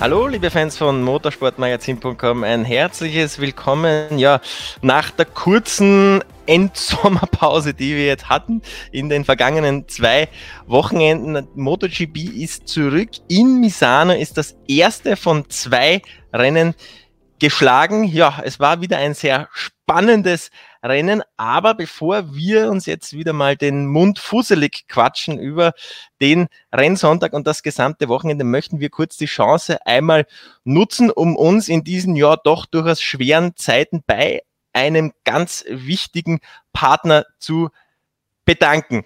Hallo, liebe Fans von motorsportmagazin.com, ein herzliches Willkommen. Ja, nach der kurzen Endsommerpause, die wir jetzt hatten in den vergangenen zwei Wochenenden. MotoGP ist zurück. In Misano ist das erste von zwei Rennen geschlagen. Ja, es war wieder ein sehr spannendes Rennen. Aber bevor wir uns jetzt wieder mal den Mund fusselig quatschen über den Rennsonntag und das gesamte Wochenende, möchten wir kurz die Chance einmal nutzen, um uns in diesen Jahr doch durchaus schweren Zeiten bei einem ganz wichtigen Partner zu bedanken.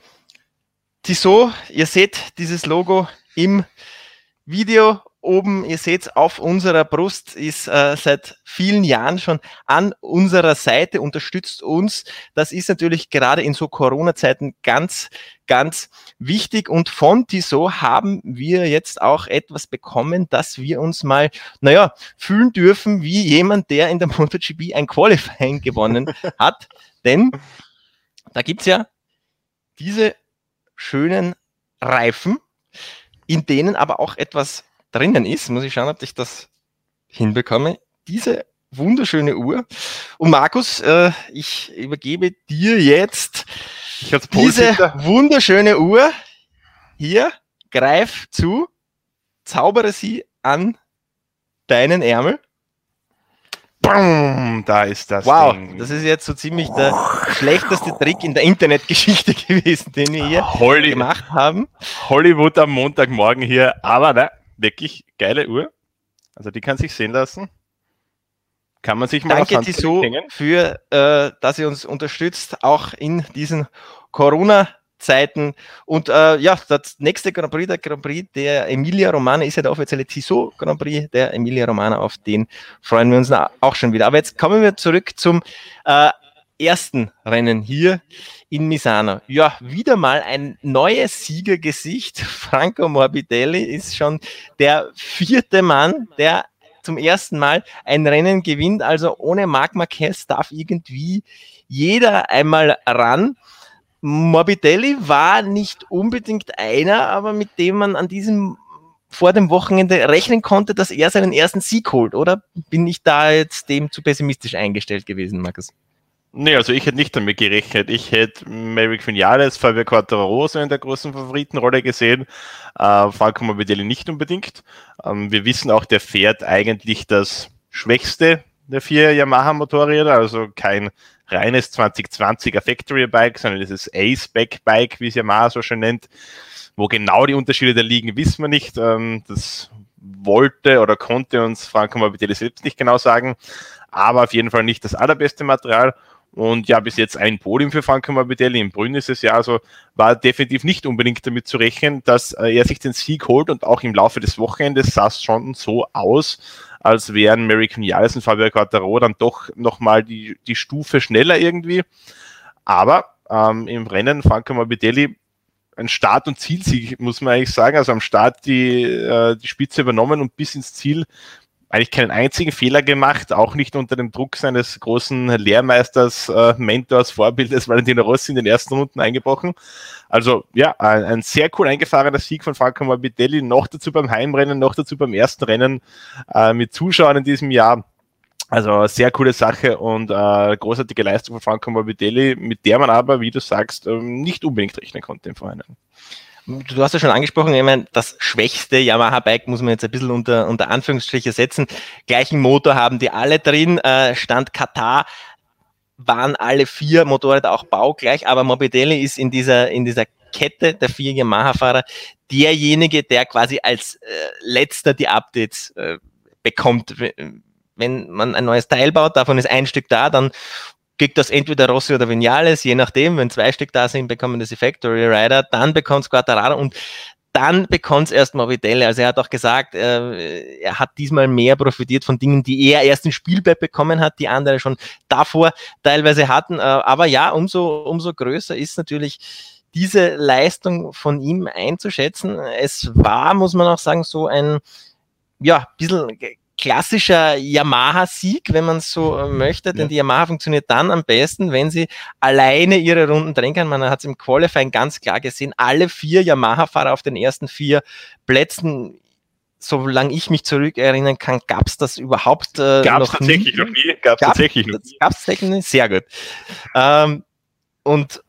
Tissot, ihr seht dieses Logo im Video oben, ihr seht auf unserer Brust, ist äh, seit vielen Jahren schon an unserer Seite, unterstützt uns. Das ist natürlich gerade in so Corona-Zeiten ganz, ganz wichtig. Und von Tissot haben wir jetzt auch etwas bekommen, dass wir uns mal, naja, fühlen dürfen wie jemand, der in der MotoGP ein Qualifying gewonnen hat. Denn da gibt's ja diese schönen Reifen, in denen aber auch etwas drinnen ist. Muss ich schauen, ob ich das hinbekomme. Diese wunderschöne Uhr. Und Markus, äh, ich übergebe dir jetzt diese wunderschöne Uhr. Hier, greif zu, zaubere sie an deinen Ärmel. Bam, da ist das. Wow, Ding. das ist jetzt so ziemlich der schlechteste Trick in der Internetgeschichte gewesen, den wir hier Holly gemacht haben. Hollywood am Montagmorgen hier, aber ne, wirklich geile Uhr. Also die kann sich sehen lassen. Kann man sich mal Danke Tissot für, äh, dass ihr uns unterstützt, auch in diesen Corona-Zeiten. Und äh, ja, das nächste Grand Prix, der Grand Prix der Emilia Romana, ist ja der offizielle Tissot Grand Prix der Emilia Romana. Auf den freuen wir uns auch schon wieder. Aber jetzt kommen wir zurück zum äh, ersten Rennen hier in Misano. Ja, wieder mal ein neues Siegergesicht. Franco Morbidelli ist schon der vierte Mann, der zum ersten Mal ein Rennen gewinnt. Also ohne Marc Marquez darf irgendwie jeder einmal ran. Morbidelli war nicht unbedingt einer, aber mit dem man an diesem vor dem Wochenende rechnen konnte, dass er seinen ersten Sieg holt, oder bin ich da jetzt dem zu pessimistisch eingestellt gewesen, Markus? Nee, also ich hätte nicht damit gerechnet. Ich hätte Merrick Vinales, Fabio Quattararo in der großen Favoritenrolle gesehen. Äh, Falco Morbidelli nicht unbedingt. Ähm, wir wissen auch, der fährt eigentlich das schwächste der vier Yamaha-Motorräder, also kein reines 2020er Factory-Bike, sondern dieses Ace-Back-Bike, wie es Yamaha so schön nennt. Wo genau die Unterschiede da liegen, wissen wir nicht. Ähm, das wollte oder konnte uns Franco Morbidelli selbst nicht genau sagen, aber auf jeden Fall nicht das allerbeste Material. Und ja, bis jetzt ein Podium für Franco Morbidelli. In Brünn ist es ja, also war definitiv nicht unbedingt damit zu rechnen, dass äh, er sich den Sieg holt und auch im Laufe des Wochenendes sah es schon so aus, als wären Mary Vinales und Fabio Quattaro dann doch nochmal die, die Stufe schneller irgendwie. Aber ähm, im Rennen Franco Morbidelli ein Start- und Zielsieg, muss man eigentlich sagen. Also am Start die, äh, die Spitze übernommen und bis ins Ziel eigentlich keinen einzigen Fehler gemacht, auch nicht unter dem Druck seines großen Lehrmeisters, äh, Mentors, Vorbildes Valentino Rossi in den ersten Runden eingebrochen. Also ja, ein, ein sehr cool eingefahrener Sieg von Franco Morbidelli, noch dazu beim Heimrennen, noch dazu beim ersten Rennen äh, mit Zuschauern in diesem Jahr. Also sehr coole Sache und äh, großartige Leistung von Franco Morbidelli, mit der man aber, wie du sagst, ähm, nicht unbedingt rechnen konnte im Vorhinein. Du hast ja schon angesprochen, ich meine, das schwächste Yamaha-Bike muss man jetzt ein bisschen unter, unter Anführungsstriche setzen. Gleichen Motor haben die alle drin. Äh, Stand Katar waren alle vier Motorräder auch baugleich, aber Morbidelli ist in dieser, in dieser Kette der vier Yamaha-Fahrer derjenige, der quasi als äh, letzter die Updates äh, bekommt. Wenn man ein neues Teil baut, davon ist ein Stück da, dann kriegt das entweder Rossi oder Vinales, je nachdem, wenn zwei Stück da sind, bekommen das Factory Rider, dann bekommt es Quattararo und dann bekommt es erst Morbidelli. Also er hat auch gesagt, äh, er hat diesmal mehr profitiert von Dingen, die er erst im Spielbett bekommen hat, die andere schon davor teilweise hatten. Äh, aber ja, umso, umso größer ist natürlich diese Leistung von ihm einzuschätzen. Es war, muss man auch sagen, so ein ja, bisschen klassischer Yamaha-Sieg, wenn man so äh, möchte, denn ja. die Yamaha funktioniert dann am besten, wenn sie alleine ihre Runden drehen kann. Man hat es im Qualifying ganz klar gesehen, alle vier Yamaha-Fahrer auf den ersten vier Plätzen solange ich mich zurückerinnern kann, gab es das überhaupt äh, gab's noch tatsächlich nie. noch nie. Gab es tatsächlich noch nie. Gab es tatsächlich nicht. Sehr gut. Ähm, und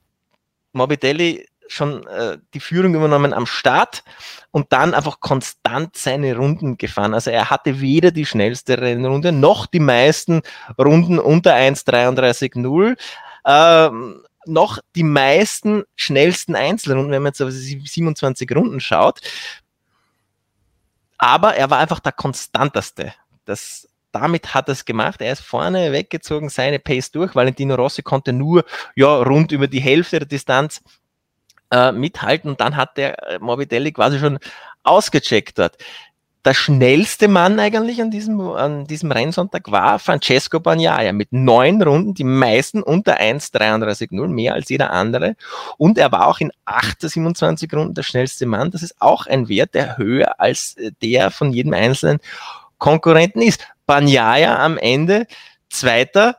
Morbidelli schon äh, die Führung übernommen am Start und dann einfach konstant seine Runden gefahren. Also er hatte weder die schnellste Rennrunde noch die meisten Runden unter 1,33,0. Ähm, noch die meisten schnellsten Einzelrunden, wenn man jetzt auf 27 Runden schaut. Aber er war einfach der konstanteste. Das, damit hat er es gemacht. Er ist vorne weggezogen, seine Pace durch. Valentino Rossi konnte nur ja, rund über die Hälfte der Distanz äh, mithalten und dann hat der äh, Morbidelli quasi schon ausgecheckt dort der schnellste Mann eigentlich an diesem, an diesem Rennsonntag war Francesco Bagnaia mit neun Runden, die meisten unter 1,33,0, mehr als jeder andere. Und er war auch in 27 Runden der schnellste Mann. Das ist auch ein Wert, der höher als äh, der von jedem einzelnen Konkurrenten ist. Bagnaia am Ende Zweiter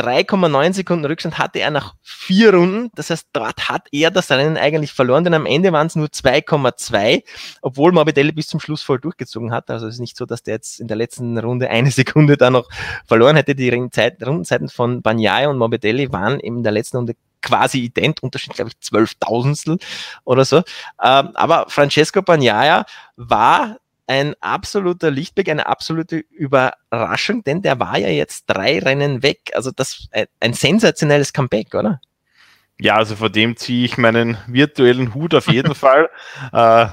3,9 Sekunden Rückstand hatte er nach vier Runden. Das heißt, dort hat er das Rennen eigentlich verloren, denn am Ende waren es nur 2,2, obwohl Morbidelli bis zum Schluss voll durchgezogen hat. Also es ist nicht so, dass der jetzt in der letzten Runde eine Sekunde da noch verloren hätte. Die Rundenzeiten von Banyaya und Morbidelli waren in der letzten Runde quasi ident, Unterschied, glaube ich, zwölftausendstel oder so. Ähm, aber Francesco Bagnaia war ein absoluter Lichtblick, eine absolute Überraschung, denn der war ja jetzt drei Rennen weg. Also das ein, ein sensationelles Comeback, oder? Ja, also vor dem ziehe ich meinen virtuellen Hut auf jeden Fall. Äh,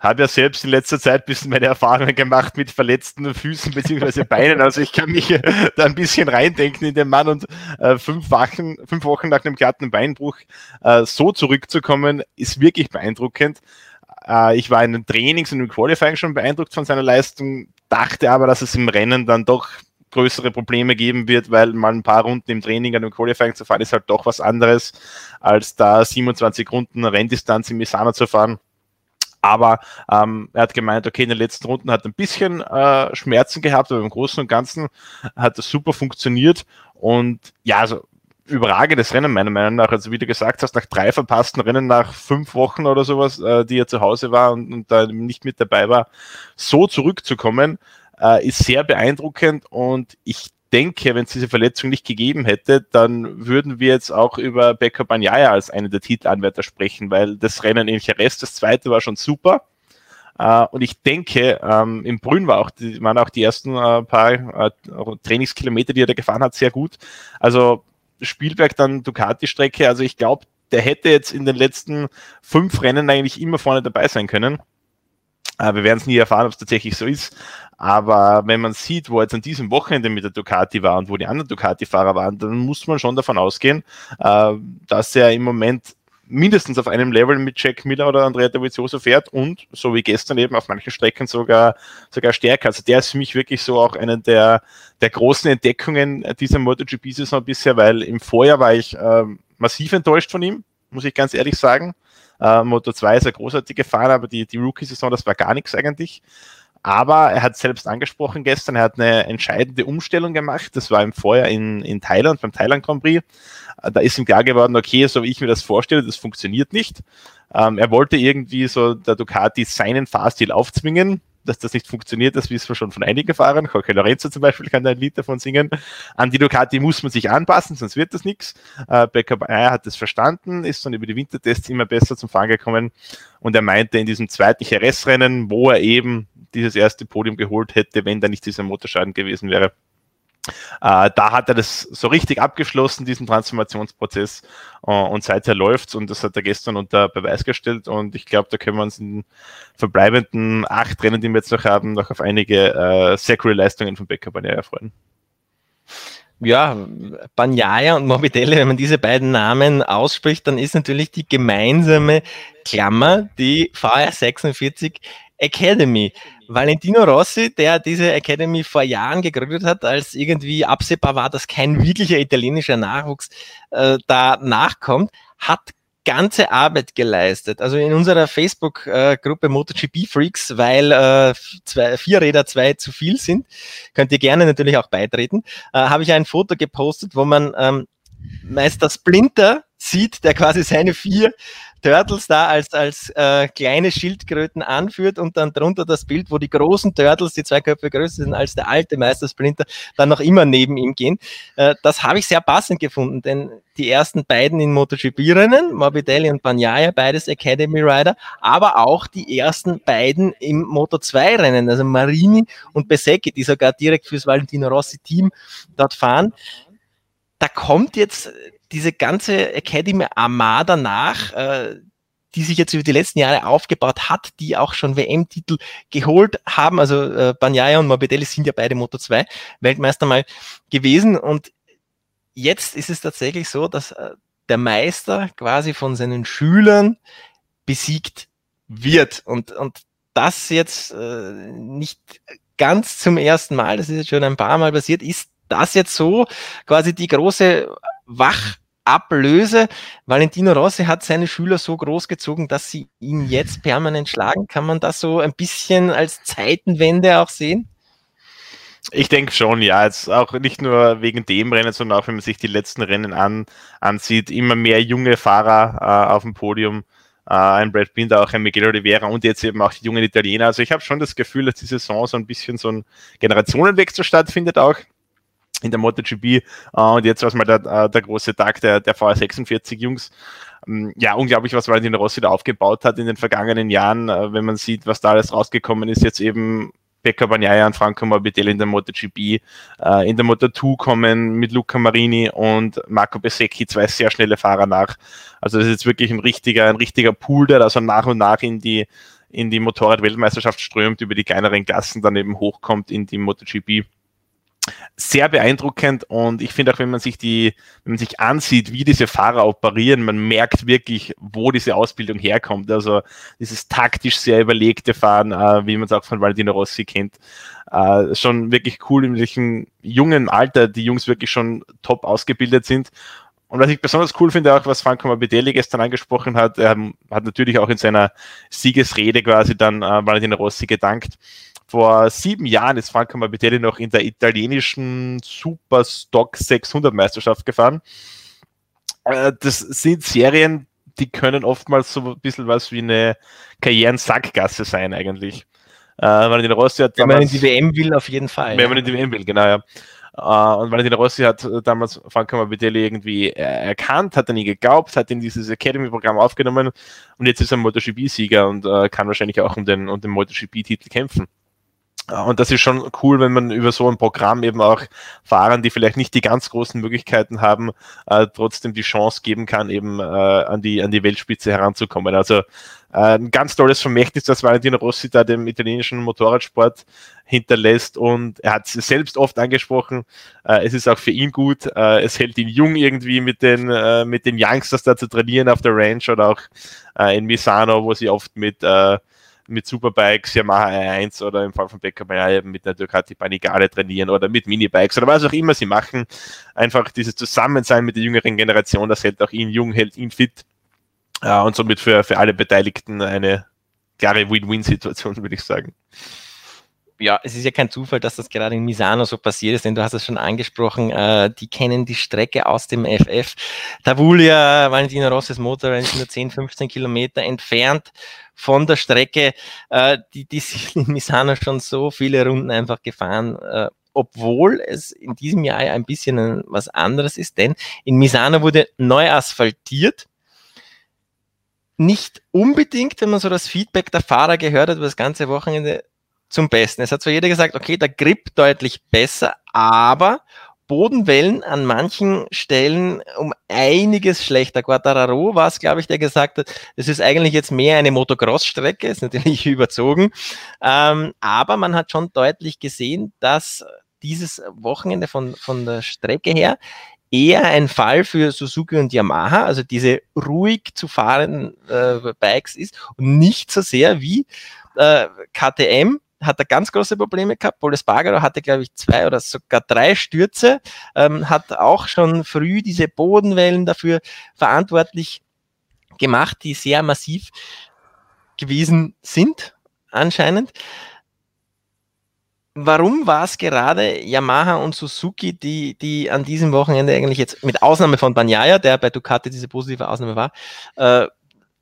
habe ja selbst in letzter Zeit ein bisschen meine Erfahrungen gemacht mit verletzten Füßen bzw. Beinen. Also ich kann mich da ein bisschen reindenken in den Mann und äh, fünf, Wochen, fünf Wochen nach einem glatten Beinbruch äh, so zurückzukommen, ist wirklich beeindruckend. Äh, ich war in den Trainings und im Qualifying schon beeindruckt von seiner Leistung, dachte aber, dass es im Rennen dann doch größere Probleme geben wird, weil mal ein paar Runden im Training an dem Qualifying zu fahren ist halt doch was anderes, als da 27 Runden Renndistanz im Misano zu fahren. Aber ähm, er hat gemeint, okay, in den letzten Runden hat er ein bisschen äh, Schmerzen gehabt, aber im Großen und Ganzen hat das super funktioniert. Und ja, also überragendes Rennen, meiner Meinung nach. Also wie du gesagt hast, nach drei verpassten Rennen, nach fünf Wochen oder sowas, äh, die er zu Hause war und, und da nicht mit dabei war, so zurückzukommen, äh, ist sehr beeindruckend und ich denke, wenn es diese Verletzung nicht gegeben hätte, dann würden wir jetzt auch über Becca Banyaya als einen der Titelanwärter sprechen, weil das Rennen in Jerez, das zweite war schon super. Uh, und ich denke, ähm, im Brünn war auch die, waren auch die ersten äh, paar äh, Trainingskilometer, die er da gefahren hat, sehr gut. Also Spielberg dann Ducati-Strecke. Also ich glaube, der hätte jetzt in den letzten fünf Rennen eigentlich immer vorne dabei sein können. Äh, wir werden es nie erfahren, ob es tatsächlich so ist. Aber wenn man sieht, wo jetzt an diesem Wochenende mit der Ducati war und wo die anderen Ducati-Fahrer waren, dann muss man schon davon ausgehen, äh, dass er im Moment mindestens auf einem Level mit Jack Miller oder Andrea Dovizioso fährt und so wie gestern eben auf manchen Strecken sogar, sogar stärker. Also der ist für mich wirklich so auch eine der, der großen Entdeckungen dieser MotoGP-Saison bisher, weil im Vorjahr war ich äh, massiv enttäuscht von ihm, muss ich ganz ehrlich sagen. Äh, Moto 2 ist ein großartiger Fahrer, aber die, die Rookie-Saison, das war gar nichts eigentlich. Aber er hat selbst angesprochen gestern, er hat eine entscheidende Umstellung gemacht. Das war im Vorjahr in, in Thailand, beim Thailand Grand Prix. Äh, da ist ihm klar geworden, okay, so wie ich mir das vorstelle, das funktioniert nicht. Ähm, er wollte irgendwie so der Ducati seinen Fahrstil aufzwingen. Dass das nicht funktioniert, das wissen wir schon von einigen Fahrern. Jorge Lorenzo zum Beispiel kann da ein Lied davon singen. An die Ducati muss man sich anpassen, sonst wird das nichts. Äh, Becker Bayer hat das verstanden, ist dann über die Wintertests immer besser zum Fahren gekommen. Und er meinte in diesem zweiten Jerez-Rennen, wo er eben dieses erste Podium geholt hätte, wenn da nicht dieser Motorschaden gewesen wäre, äh, da hat er das so richtig abgeschlossen, diesen Transformationsprozess. Äh, und seither läuft's und das hat er gestern unter Beweis gestellt. Und ich glaube, da können wir uns in den verbleibenden acht Rennen, die wir jetzt noch haben, noch auf einige äh, sehr coole Leistungen von Becker Bagnaia freuen. Ja, Banyaya und Morbidelli, wenn man diese beiden Namen ausspricht, dann ist natürlich die gemeinsame Klammer die VR46 Academy. Valentino Rossi, der diese Academy vor Jahren gegründet hat, als irgendwie absehbar war, dass kein wirklicher italienischer Nachwuchs äh, da nachkommt, hat ganze Arbeit geleistet. Also in unserer Facebook-Gruppe MotoGP Freaks, weil äh, zwei, vier Räder zwei zu viel sind, könnt ihr gerne natürlich auch beitreten, äh, habe ich ein Foto gepostet, wo man ähm, Meister Splinter sieht, der quasi seine vier Turtles da als, als äh, kleine Schildkröten anführt und dann drunter das Bild, wo die großen Turtles, die zwei Köpfe größer sind als der alte Meister Splinter, dann noch immer neben ihm gehen. Äh, das habe ich sehr passend gefunden, denn die ersten beiden in MotoGP-Rennen, Morbidelli und Banyaya, beides Academy Rider, aber auch die ersten beiden im Moto2-Rennen, also Marini und Besecchi, die sogar direkt fürs Valentino Rossi-Team dort fahren. Da kommt jetzt diese ganze Academy Armada nach, äh, die sich jetzt über die letzten Jahre aufgebaut hat, die auch schon WM-Titel geholt haben. Also äh, Banyaya und Morbidelli sind ja beide Moto 2 Weltmeister mal gewesen. Und jetzt ist es tatsächlich so, dass äh, der Meister quasi von seinen Schülern besiegt wird. Und, und das jetzt äh, nicht ganz zum ersten Mal, das ist jetzt schon ein paar Mal passiert, ist das jetzt so quasi die große Wachablöse. Valentino Rossi hat seine Schüler so großgezogen, dass sie ihn jetzt permanent schlagen. Kann man das so ein bisschen als Zeitenwende auch sehen? Ich denke schon, ja. Jetzt auch nicht nur wegen dem Rennen, sondern auch wenn man sich die letzten Rennen an, ansieht, immer mehr junge Fahrer äh, auf dem Podium. Äh, ein Brad Binder, auch ein Miguel Oliveira und jetzt eben auch die jungen Italiener. Also ich habe schon das Gefühl, dass die Saison so ein bisschen so ein Generationenwechsel stattfindet auch in der MotoGP. Äh, und jetzt war es mal der, äh, der große Tag der, der VR46 Jungs. Ähm, ja, unglaublich, was Valentino Rossi da aufgebaut hat in den vergangenen Jahren, äh, wenn man sieht, was da alles rausgekommen ist. Jetzt eben Pekka Bagnaia und Franco Morbidelli in der MotoGP. In der Moto2 kommen mit Luca Marini und Marco Besecchi zwei sehr schnelle Fahrer nach. Also das ist jetzt wirklich ein richtiger, ein richtiger Pool, der also nach und nach in die in die Motorrad-Weltmeisterschaft strömt, über die kleineren Klassen dann eben hochkommt in die MotoGP sehr beeindruckend und ich finde auch, wenn man sich die, wenn man sich ansieht, wie diese Fahrer operieren, man merkt wirklich, wo diese Ausbildung herkommt. Also dieses taktisch sehr überlegte Fahren, äh, wie man es auch von Valentino Rossi kennt, äh, schon wirklich cool, in welchem jungen Alter die Jungs wirklich schon top ausgebildet sind. Und was ich besonders cool finde, auch was Franco Morbidelli gestern angesprochen hat, er hat natürlich auch in seiner Siegesrede quasi dann äh, Valentino Rossi gedankt vor sieben Jahren ist Franco Morbidelli noch in der italienischen Superstock 600 Meisterschaft gefahren. Äh, das sind Serien, die können oftmals so ein bisschen was wie eine Karrieren-Sackgasse sein eigentlich. Äh, Valentino Rossi hat wenn man in die WM will, auf jeden Fall. Wenn man in die WM will, genau, ja. Uh, und Valentino Rossi hat damals Franco Morbidelli irgendwie erkannt, hat er nie geglaubt, hat in dieses Academy-Programm aufgenommen und jetzt ist er MotoGP-Sieger und uh, kann wahrscheinlich auch um den, um den MotoGP-Titel kämpfen. Und das ist schon cool, wenn man über so ein Programm eben auch Fahrern, die vielleicht nicht die ganz großen Möglichkeiten haben, äh, trotzdem die Chance geben kann, eben äh, an, die, an die Weltspitze heranzukommen. Also äh, ein ganz tolles Vermächtnis, das Valentino Rossi da dem italienischen Motorradsport hinterlässt und er hat es selbst oft angesprochen, äh, es ist auch für ihn gut, äh, es hält ihn jung irgendwie mit den, äh, mit den Youngsters da zu trainieren auf der Ranch oder auch in Misano, wo sie oft mit mit Superbikes, Yamaha R1 oder im Fall von Becker mit der Ducati Panigale trainieren oder mit Minibikes oder was auch immer sie machen. Einfach dieses Zusammensein mit der jüngeren Generation, das hält auch ihn jung, hält ihn fit äh, und somit für, für alle Beteiligten eine klare Win-Win-Situation, würde ich sagen ja, es ist ja kein Zufall, dass das gerade in Misano so passiert ist, denn du hast es schon angesprochen, äh, die kennen die Strecke aus dem FF. Tavulia, Valentino Rosses Motorrad ist nur 10, 15 Kilometer entfernt von der Strecke. Äh, die, die sind in Misano schon so viele Runden einfach gefahren, äh, obwohl es in diesem Jahr ein bisschen was anderes ist, denn in Misano wurde neu asphaltiert nicht unbedingt, wenn man so das Feedback der Fahrer gehört hat über das ganze Wochenende, zum Besten. Es hat zwar jeder gesagt, okay, der Grip deutlich besser, aber Bodenwellen an manchen Stellen um einiges schlechter. Quattararo war es, glaube ich, der gesagt hat, es ist eigentlich jetzt mehr eine Motocross-Strecke, ist natürlich überzogen, ähm, aber man hat schon deutlich gesehen, dass dieses Wochenende von, von der Strecke her eher ein Fall für Suzuki und Yamaha, also diese ruhig zu fahrenden äh, Bikes ist und nicht so sehr wie äh, KTM, hat er ganz große Probleme gehabt. Paul Espargaro hatte, glaube ich, zwei oder sogar drei Stürze, ähm, hat auch schon früh diese Bodenwellen dafür verantwortlich gemacht, die sehr massiv gewesen sind, anscheinend. warum war es gerade Yamaha und Suzuki, die, die an diesem Wochenende eigentlich jetzt, mit Ausnahme von Banyaya, der bei Ducati diese positive Ausnahme war, äh,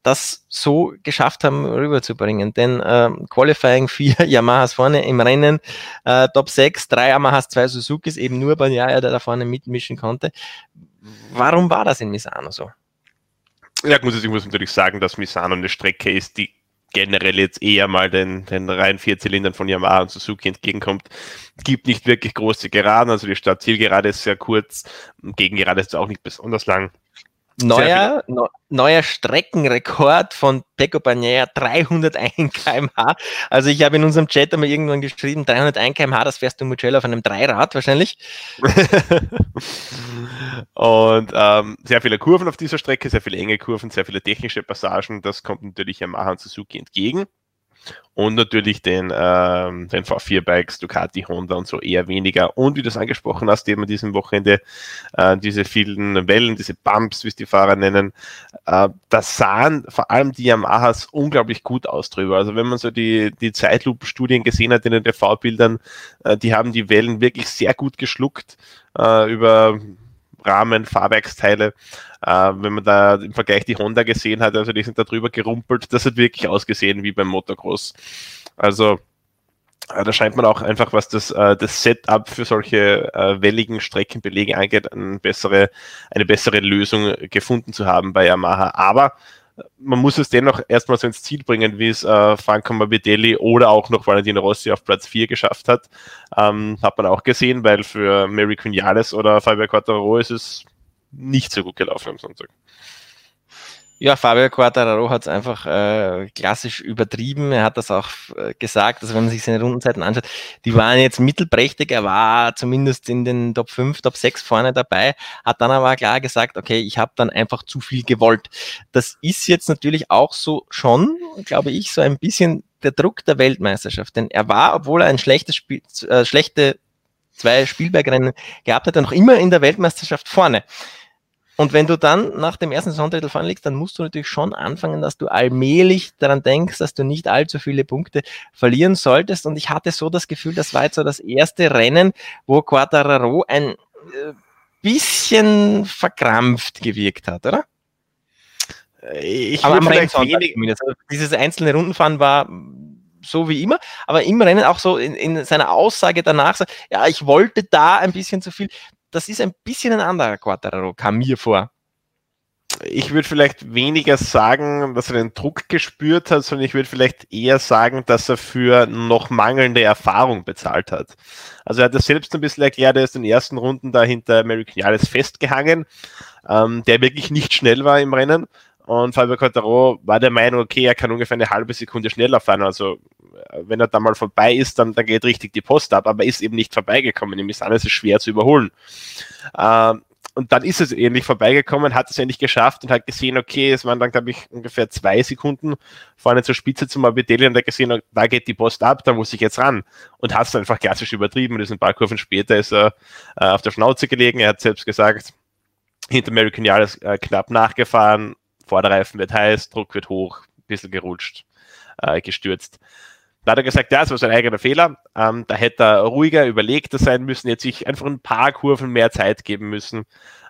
das so geschafft haben, rüberzubringen. Denn äh, Qualifying 4 Yamahas vorne im Rennen, äh, Top 6, drei Yamahas, zwei Suzukis, eben nur Banyaya, der da vorne mitmischen konnte. Warum war das in Misano so? Ja, gut, ich muss natürlich sagen, dass Misano eine Strecke ist, die generell jetzt eher mal den, den reinen Vierzylindern von Yamaha und Suzuki entgegenkommt. Gibt nicht wirklich große Geraden, also die Startzielgerade ist sehr kurz, Gegengerade ist auch nicht besonders lang. Neuer, neuer Streckenrekord von Pecco Bagnaia, 301 km/h. Also ich habe in unserem Chat einmal irgendwann geschrieben, 301 km/h, das fährst du Mugello auf einem Dreirad wahrscheinlich. und ähm, sehr viele Kurven auf dieser Strecke, sehr viele enge Kurven, sehr viele technische Passagen. Das kommt natürlich Yamaha und Suzuki entgegen und natürlich den, ähm, den V4-Bikes, Ducati, Honda und so eher weniger. Und wie du es angesprochen hast, eben an diesem Wochenende äh, diese vielen Wellen, diese Bumps, wie es die Fahrer nennen, äh, da sahen vor allem die Yamahas unglaublich gut aus drüber. Also wenn man so die, die Zeitlupenstudien gesehen hat in den TV-Bildern, äh, die haben die Wellen wirklich sehr gut geschluckt äh, über Rahmen, Fahrwerksteile. Äh, wenn man da im Vergleich die Honda gesehen hat, also die sind da drüber gerumpelt, das hat wirklich ausgesehen wie beim Motocross. Also äh, da scheint man auch einfach, was das, äh, das Setup für solche äh, welligen Streckenbelege angeht, eine bessere, eine bessere Lösung gefunden zu haben bei Yamaha. Aber man muss es dennoch erstmal so ins Ziel bringen, wie es äh, Franco Morbidelli oder auch noch Valentino Rossi auf Platz 4 geschafft hat. Ähm, hat man auch gesehen, weil für Mary Quinales oder Fabio Quattaro ist es nicht so gut gelaufen am Sonntag. Ja, Fabio Quartararo hat es einfach äh, klassisch übertrieben. Er hat das auch äh, gesagt, also wenn man sich seine Rundenzeiten anschaut, die waren jetzt mittelprächtig. Er war zumindest in den Top 5, Top 6 vorne dabei, hat dann aber klar gesagt, okay, ich habe dann einfach zu viel gewollt. Das ist jetzt natürlich auch so schon, glaube ich, so ein bisschen der Druck der Weltmeisterschaft. Denn er war, obwohl er ein schlechtes Spiel, äh, schlechte zwei Spielbergrennen gehabt hat, er noch immer in der Weltmeisterschaft vorne. Und wenn du dann nach dem ersten Saisontretel vorne liegst, dann musst du natürlich schon anfangen, dass du allmählich daran denkst, dass du nicht allzu viele Punkte verlieren solltest. Und ich hatte so das Gefühl, das war jetzt so das erste Rennen, wo Quattararo ein äh, bisschen verkrampft gewirkt hat, oder? Ich aber am Rennen wenig... Also dieses einzelne Rundenfahren war so wie immer, aber im Rennen auch so in, in seiner Aussage danach, so, ja, ich wollte da ein bisschen zu viel das ist ein bisschen ein anderer Quattararo, kam mir vor. Ich würde vielleicht weniger sagen, dass er den Druck gespürt hat, sondern ich würde vielleicht eher sagen, dass er für noch mangelnde Erfahrung bezahlt hat. Also er hat es selbst ein bisschen erklärt, er ist in den ersten Runden da hinter American Jales festgehangen, ähm, der wirklich nicht schnell war im Rennen. Und Fabio Quattaro war der Meinung, okay, er kann ungefähr eine halbe Sekunde schneller fahren. Also wenn er da mal vorbei ist, dann, dann geht richtig die Post ab, aber er ist eben nicht vorbeigekommen. Im Missan ist es schwer zu überholen. Ähm, und dann ist es ähnlich vorbeigekommen, hat es endlich geschafft und hat gesehen, okay, es waren dann, glaube ich, ungefähr zwei Sekunden vorne zur Spitze zum Morbidelli und hat gesehen, da geht die Post ab, da muss ich jetzt ran. Und hat es einfach klassisch übertrieben und ist ein paar Kurven später ist er äh, auf der Schnauze gelegen. Er hat selbst gesagt, hinter American Jahres äh, knapp nachgefahren, Vorderreifen wird heiß, Druck wird hoch, bisschen gerutscht, äh, gestürzt. Da hat er gesagt, ja, es war sein eigener Fehler. Ähm, da hätte er ruhiger, überlegter sein müssen, jetzt sich einfach ein paar Kurven mehr Zeit geben müssen.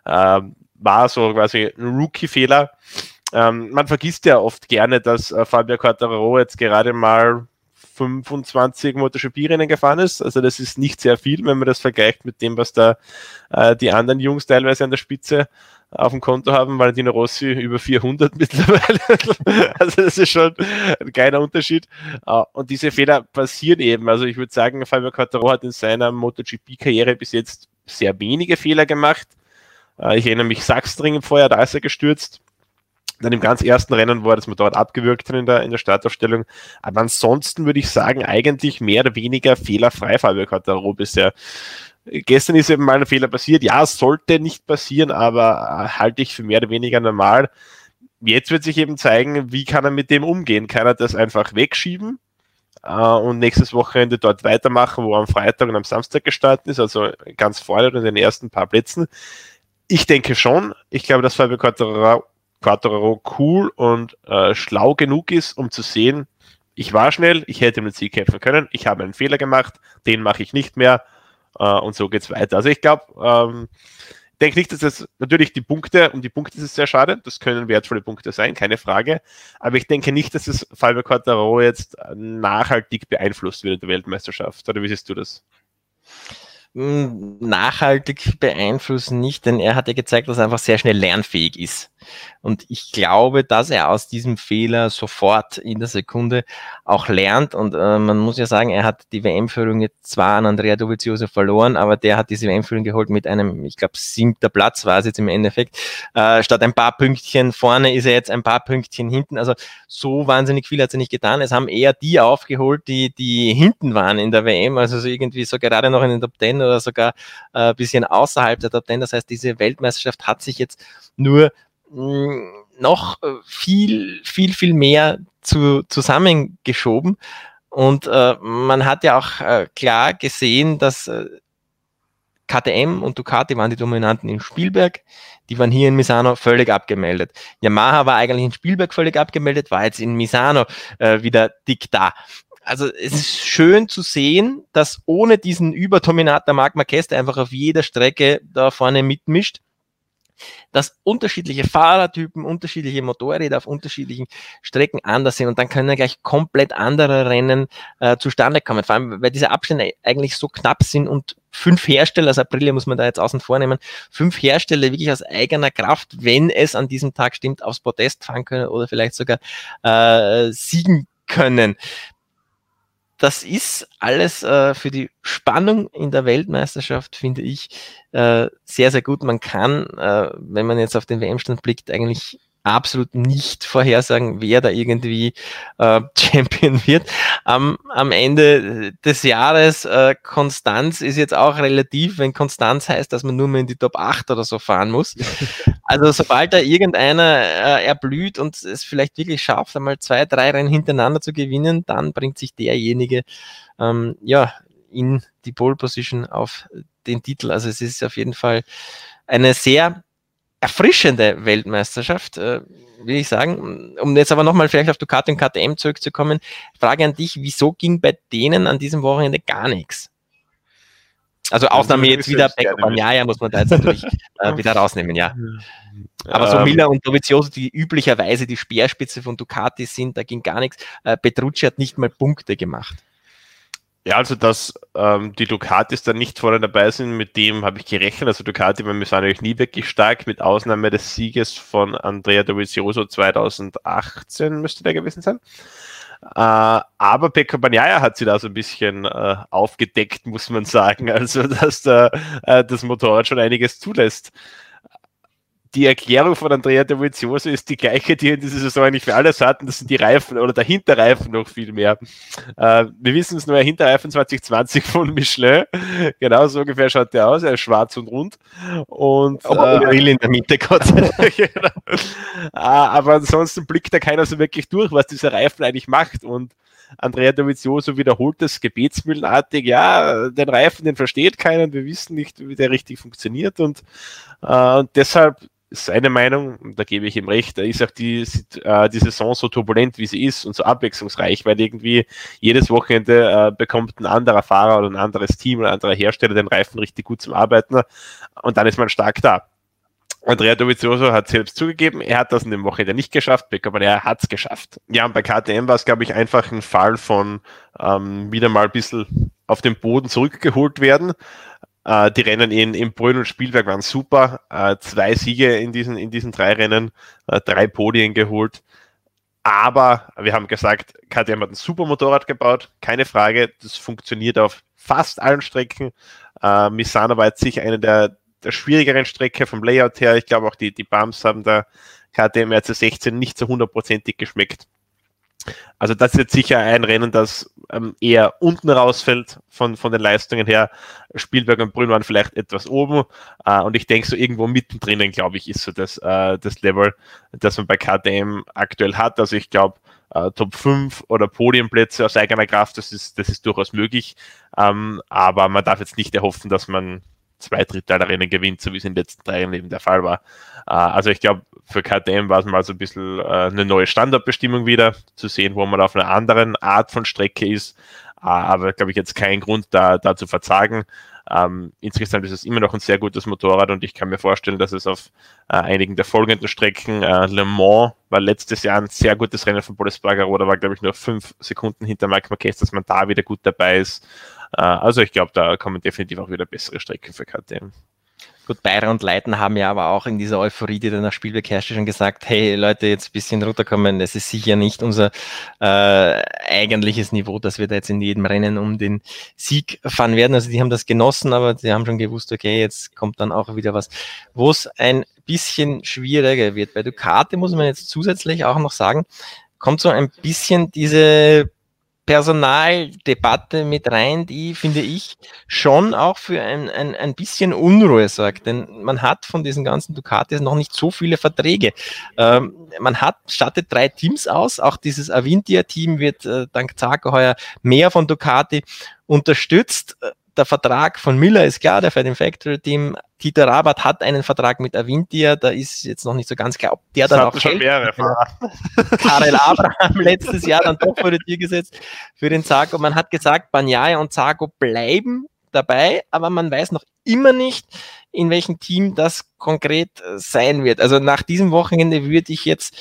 Ähm, war so quasi ein Rookie-Fehler. Ähm, man vergisst ja oft gerne, dass äh, Fabio Quartararo jetzt gerade mal 25 MotoGP-Rennen gefahren ist. Also das ist nicht sehr viel, wenn man das vergleicht mit dem, was da äh, die anderen Jungs teilweise an der Spitze auf dem Konto haben. Valentino Rossi über 400 mittlerweile. also das ist schon ein kleiner Unterschied. Äh, und diese Fehler passieren eben. Also ich würde sagen, Fabio Quattro hat in seiner MotoGP-Karriere bis jetzt sehr wenige Fehler gemacht. Äh, ich erinnere mich Sachsenring im Vorjahr, da ist er gestürzt. Dann im ganz ersten Rennen war, man dort abgewürgt in der, in der Startaufstellung. Aber ansonsten würde ich sagen, eigentlich mehr oder weniger fehlerfrei Fabio Quattro bisher. Gestern ist eben mal ein Fehler passiert. Ja, es sollte nicht passieren, aber äh, halte ich für mehr oder weniger normal. Jetzt wird sich eben zeigen, wie kann er mit dem umgehen. Kann er das einfach wegschieben äh, und nächstes Wochenende dort weitermachen, wo er am Freitag und am Samstag gestartet ist, also ganz vorne in den ersten paar Plätzen. Ich denke schon. Ich glaube, dass Fabio Quattararo, Quattararo cool und äh, schlau genug ist, um zu sehen, ich war schnell, ich hätte den Sieg kämpfen können, ich habe einen Fehler gemacht, den mache ich nicht mehr äh, und so geht es weiter. Also ich glaube, ähm, denke nicht, dass es natürlich die Punkte, um die Punkte ist es sehr schade, das können wertvolle Punkte sein, keine Frage, aber ich denke nicht, dass es Fabio Quattaro jetzt nachhaltig beeinflusst wird in der Weltmeisterschaft, oder wie siehst du das? nachhaltig beeinflussen nicht, denn er hat ja gezeigt, dass er einfach sehr schnell lernfähig ist. Und ich glaube, dass er aus diesem Fehler sofort in der Sekunde auch lernt. Und äh, man muss ja sagen, er hat die WM-Führung jetzt zwar an Andrea Dovizioso verloren, aber der hat diese WM-Führung geholt mit einem, ich glaube, siebter Platz war es jetzt im Endeffekt. Äh, statt ein paar Pünktchen vorne ist er jetzt ein paar Pünktchen hinten. Also so wahnsinnig viel hat er nicht getan. Es haben eher die aufgeholt, die, die hinten waren in der WM, also so irgendwie so gerade noch in den Top Ten oder sogar äh, bisschen außerhalb der Top Ten. Das heißt, diese Weltmeisterschaft hat sich jetzt nur noch äh, viel, viel, viel mehr zu, zusammengeschoben. Und äh, man hat ja auch äh, klar gesehen, dass äh, KTM und Ducati waren die Dominanten in Spielberg, die waren hier in Misano völlig abgemeldet. Yamaha war eigentlich in Spielberg völlig abgemeldet, war jetzt in Misano äh, wieder dick da. Also es ist schön zu sehen, dass ohne diesen Überdominator Marc Marquez, der einfach auf jeder Strecke da vorne mitmischt, dass unterschiedliche Fahrertypen, unterschiedliche Motorräder auf unterschiedlichen Strecken anders sind und dann können gleich komplett andere Rennen äh, zustande kommen. Vor allem, weil diese Abstände eigentlich so knapp sind und fünf Hersteller, also Aprilia muss man da jetzt außen vornehmen, fünf Hersteller wirklich aus eigener Kraft, wenn es an diesem Tag stimmt, aufs Podest fahren können oder vielleicht sogar äh, siegen können das ist alles äh, für die Spannung in der Weltmeisterschaft, finde ich, äh, sehr, sehr gut. Man kann, äh, wenn man jetzt auf den WM-Stand blickt, eigentlich absolut nicht vorhersagen, wer da irgendwie äh, Champion wird. Am, am Ende des Jahres, äh, Konstanz ist jetzt auch relativ, wenn Konstanz heißt, dass man nur mehr in die Top 8 oder so fahren muss. Also sobald da irgendeiner äh, erblüht und es vielleicht wirklich schafft, einmal zwei, drei Rennen hintereinander zu gewinnen, dann bringt sich derjenige ähm, ja in die Pole Position auf den Titel. Also es ist auf jeden Fall eine sehr erfrischende Weltmeisterschaft, äh, will ich sagen. Um jetzt aber nochmal vielleicht auf Ducati und KTM zurückzukommen, Frage an dich, wieso ging bei denen an diesem Wochenende gar nichts? Also Ausnahme jetzt wieder Pecco Bagnaia muss man da jetzt natürlich äh, wieder rausnehmen, ja. Aber so ähm. Miller und Dovizioso, die üblicherweise die Speerspitze von Ducati sind, da ging gar nichts. Äh, Petrucci hat nicht mal Punkte gemacht. Ja, also dass ähm, die Ducatis dann nicht vorne dabei sind, mit dem habe ich gerechnet. Also Ducati war natürlich nie wirklich stark, mit Ausnahme des Sieges von Andrea Dovizioso 2018 müsste der gewesen sein. Äh, aber Pecco Bagnaia hat sie da so ein bisschen äh, aufgedeckt, muss man sagen. Also dass da, äh, das Motorrad schon einiges zulässt die Erklärung von Andrea Dovizioso ist die gleiche, die in dieser Saison eigentlich für alles hatten. Das sind die Reifen oder der Hinterreifen noch viel mehr. Äh, wir wissen es nur, der Hinterreifen 2020 von Michelin. Genau so ungefähr schaut der aus. Er ist schwarz und rund. Und, aber äh, in der Mitte, Gott genau. äh, aber ansonsten blickt da keiner so wirklich durch, was dieser Reifen eigentlich macht. Und Andrea Dovizioso wiederholt das gebetsmühlenartig. Ja, den Reifen, den versteht keiner. Wir wissen nicht, wie der richtig funktioniert. Und, äh, und deshalb seine Meinung, da gebe ich ihm recht, da ist auch die, äh, die Saison so turbulent, wie sie ist und so abwechslungsreich, weil irgendwie jedes Wochenende äh, bekommt ein anderer Fahrer oder ein anderes Team oder ein anderer Hersteller den Reifen richtig gut zum Arbeiten und dann ist man stark da. Andrea Dovizioso hat selbst zugegeben, er hat das in dem Wochenende nicht geschafft, aber er hat es geschafft. Ja, und bei KTM war es, glaube ich, einfach ein Fall von ähm, wieder mal ein bisschen auf den Boden zurückgeholt werden. Äh, die Rennen in, in Brünn und Spielberg waren super. Äh, zwei Siege in diesen, in diesen drei Rennen, äh, drei Podien geholt. Aber wir haben gesagt, KTM hat ein super Motorrad gebaut, keine Frage. Das funktioniert auf fast allen Strecken. Äh, Misano war jetzt sicher eine der, der schwierigeren Strecke vom Layout her. Ich glaube auch die, die Bumps haben der KTM RC16 nicht so hundertprozentig geschmeckt. Also das ist jetzt sicher ein Rennen, das ähm, eher unten rausfällt von, von den Leistungen her. Spielberg und Brünn waren vielleicht etwas oben äh, und ich denke so irgendwo mittendrin, glaube ich, ist so das, äh, das Level, das man bei KTM aktuell hat. Also ich glaube, äh, Top 5 oder Podiumplätze aus eigener Kraft, das ist, das ist durchaus möglich. Ähm, aber man darf jetzt nicht erhoffen, dass man zwei Drittel aller Rennen gewinnt, so wie es in den letzten drei Jahren eben der Fall war. Äh, also ich glaube, für KTM war es mal so ein bisschen äh, eine neue Standardbestimmung wieder, zu sehen, wo man auf einer anderen Art von Strecke ist. Aber glaube ich jetzt keinen Grund da, da zu verzagen. Ähm, insgesamt ist es immer noch ein sehr gutes Motorrad und ich kann mir vorstellen, dass es auf äh, einigen der folgenden Strecken, äh, Le Mans war letztes Jahr ein sehr gutes Rennen von Boris Bagaro, da war glaube ich nur fünf Sekunden hinter Mike Marquez, dass man da wieder gut dabei ist. Äh, also ich glaube, da kommen definitiv auch wieder bessere Strecken für KTM. Gut, Bayern und Leiten haben ja aber auch in dieser Euphorie, die dann nach Spielberg herrschte, schon gesagt, hey Leute, jetzt ein bisschen runterkommen, das ist sicher nicht unser äh, eigentliches Niveau, dass wir da jetzt in jedem Rennen um den Sieg fahren werden. Also die haben das genossen, aber die haben schon gewusst, okay, jetzt kommt dann auch wieder was, wo es ein bisschen schwieriger wird. Bei Ducati muss man jetzt zusätzlich auch noch sagen, kommt so ein bisschen diese Personaldebatte mit rein, die, finde ich, schon auch für ein, ein, ein bisschen Unruhe sorgt. Denn man hat von diesen ganzen Ducatis noch nicht so viele Verträge. Ähm, man hat, stattet drei Teams aus. Auch dieses Avintia-Team wird äh, dank Zarko heuer mehr von Ducati unterstützt der Vertrag von Miller ist klar, der fährt im Factory-Team. Tito Rabat hat einen Vertrag mit Avintia, da ist jetzt noch nicht so ganz klar, ob der das dann auch schon mehrere Karel Abraham letztes Jahr dann doch vor die Tür gesetzt für den Zago. Man hat gesagt, Banyaya und Zago bleiben dabei, aber man weiß noch immer nicht, in welchem Team das konkret sein wird. Also nach diesem Wochenende würde ich jetzt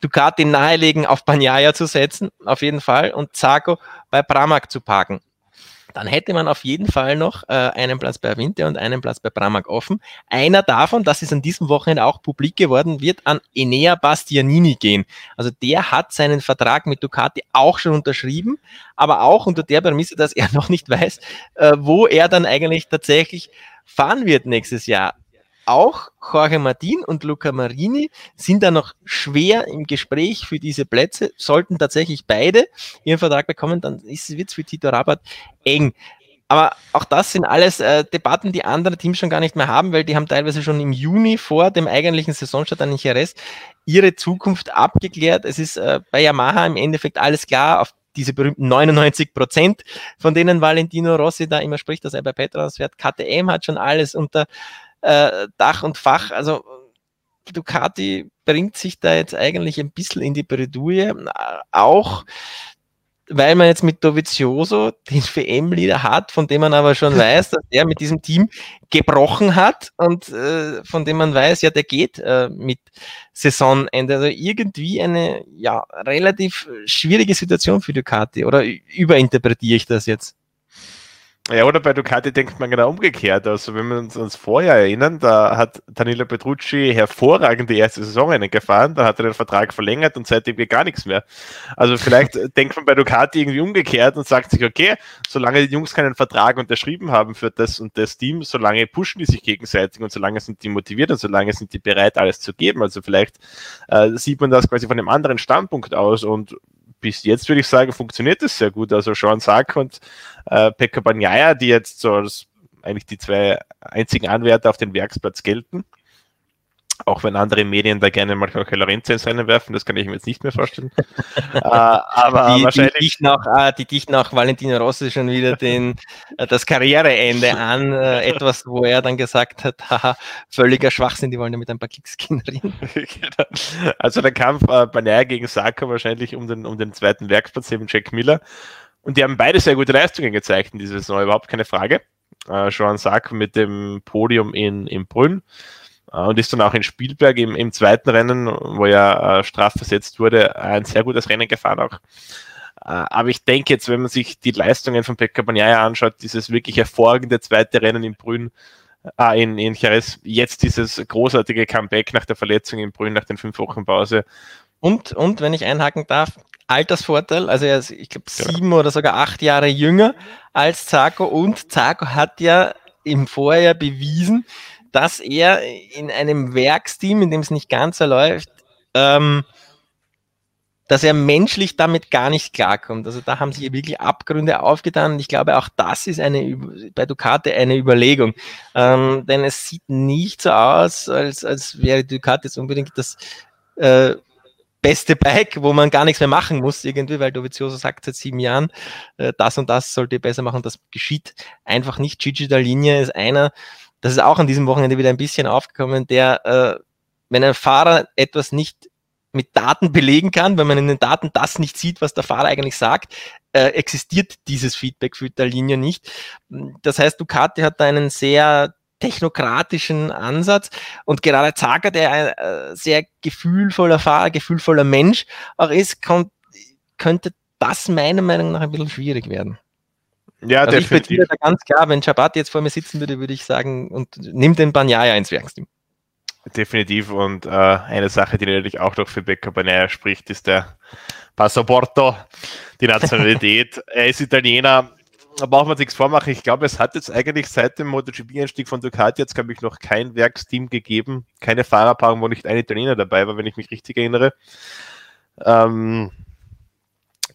Ducati nahelegen, auf Banyaya zu setzen, auf jeden Fall, und Zago bei Pramac zu parken dann hätte man auf jeden Fall noch äh, einen Platz bei Winter und einen Platz bei Bramag offen. Einer davon, das ist an diesem Wochenende auch publik geworden, wird an Enea Bastianini gehen. Also der hat seinen Vertrag mit Ducati auch schon unterschrieben, aber auch unter der Prämisse, dass er noch nicht weiß, äh, wo er dann eigentlich tatsächlich fahren wird nächstes Jahr auch Jorge Martin und Luca Marini sind da noch schwer im Gespräch für diese Plätze. Sollten tatsächlich beide ihren Vertrag bekommen, dann wird es für Tito Rabat eng. Aber auch das sind alles äh, Debatten, die andere Teams schon gar nicht mehr haben, weil die haben teilweise schon im Juni vor dem eigentlichen Saisonstart an Jerez ihre Zukunft abgeklärt. Es ist äh, bei Yamaha im Endeffekt alles klar. Auf diese berühmten 99 Prozent, von denen Valentino Rossi da immer spricht, dass er bei Petronas fährt. KTM hat schon alles unter äh, Dach und Fach. Also Ducati bringt sich da jetzt eigentlich ein bisschen in die Bredouille, auch weil man jetzt mit Dovizioso den WM-Leader hat, von dem man aber schon weiß, dass er mit diesem Team gebrochen hat und äh, von dem man weiß, ja, der geht äh, mit Saisonende. Also irgendwie eine ja relativ schwierige Situation für Ducati. Oder überinterpretiere ich das jetzt? Ja, oder bei Ducati denkt man genau umgekehrt. Also wenn wir uns ans Vorjahr erinnern, da hat Danilo Petrucci hervorragend die erste Saison einen gefahren, dann hat er den Vertrag verlängert und seitdem geht gar nichts mehr. Also vielleicht denkt man bei Ducati irgendwie umgekehrt und sagt sich, okay, solange die Jungs keinen Vertrag unterschrieben haben für das und das Team, solange pushen die sich gegenseitig und solange sind die motiviert und solange sind die bereit, alles zu geben. Also vielleicht äh, sieht man das quasi von einem anderen Standpunkt aus und bis jetzt würde ich sagen, funktioniert das sehr gut. Also Sean Sack und äh, Pekka Banyaya, die jetzt so als eigentlich die zwei einzigen Anwärter auf den Werksplatz gelten, auch wenn andere Medien da gerne manchmal Lorenzo ins Rennen werfen, das kann ich mir jetzt nicht mehr vorstellen. äh, aber die, wahrscheinlich. Die dichten, auch, äh, die dichten auch Valentino Rossi schon wieder den, äh, das Karriereende an. Äh, etwas, wo er dann gesagt hat, haha, völliger Schwachsinn, die wollen ja mit ein paar Klicks generieren. genau. Also der Kampf äh, Banaya gegen Saka wahrscheinlich um den, um den zweiten Werksplatz, eben Jack Miller. Und die haben beide sehr gute Leistungen gezeigt in dieser Saison, überhaupt keine Frage. Äh, Sean Sack mit dem Podium in, in Brünn äh, und ist dann auch in Spielberg im, im zweiten Rennen, wo er äh, strafversetzt wurde, ein sehr gutes Rennen gefahren auch. Äh, aber ich denke jetzt, wenn man sich die Leistungen von Pekka Bagnaia anschaut, dieses wirklich hervorragende zweite Rennen in Brünn, äh, in, in Jerez, jetzt dieses großartige Comeback nach der Verletzung in Brünn, nach den fünf Wochen Pause. Und, und wenn ich einhaken darf, Altersvorteil, also er ist, ich glaube, sieben ja. oder sogar acht Jahre jünger als Zarko und Zarko hat ja im Vorjahr bewiesen, dass er in einem Werksteam, in dem es nicht ganz so läuft, ähm, dass er menschlich damit gar nicht klarkommt. Also da haben sich wirklich Abgründe aufgetan und ich glaube auch das ist eine bei Ducati eine Überlegung. Ähm, denn es sieht nicht so aus, als, als wäre Ducati jetzt unbedingt das äh, beste Bike, wo man gar nichts mehr machen muss irgendwie, weil Dovizioso sagt seit sieben Jahren, äh, das und das sollte ihr besser machen. Das geschieht einfach nicht. Gigi Linie ist einer, das ist auch an diesem Wochenende wieder ein bisschen aufgekommen, der, äh, wenn ein Fahrer etwas nicht mit Daten belegen kann, wenn man in den Daten das nicht sieht, was der Fahrer eigentlich sagt, äh, existiert dieses Feedback für der Linie nicht. Das heißt, Ducati hat da einen sehr technokratischen Ansatz und gerade Zager, der ein äh, sehr gefühlvoller Fahrer, gefühlvoller Mensch auch ist, kommt, könnte das meiner Meinung nach ein bisschen schwierig werden. Ja, also definitiv. Ich da ganz klar, wenn Shabbat jetzt vor mir sitzen würde, würde ich sagen, und nimm den Banyaya ins Werksteam. Definitiv. Und äh, eine Sache, die natürlich auch noch für Becca Banyaya spricht, ist der Passaporto, die Nationalität. er ist Italiener, da braucht man nichts vormachen. Ich glaube, es hat jetzt eigentlich seit dem MotoGP-Einstieg von Ducati jetzt, glaube ich, noch kein Werksteam gegeben, keine Fahrerpaarung, wo nicht ein Italiener dabei war, wenn ich mich richtig erinnere. Ähm,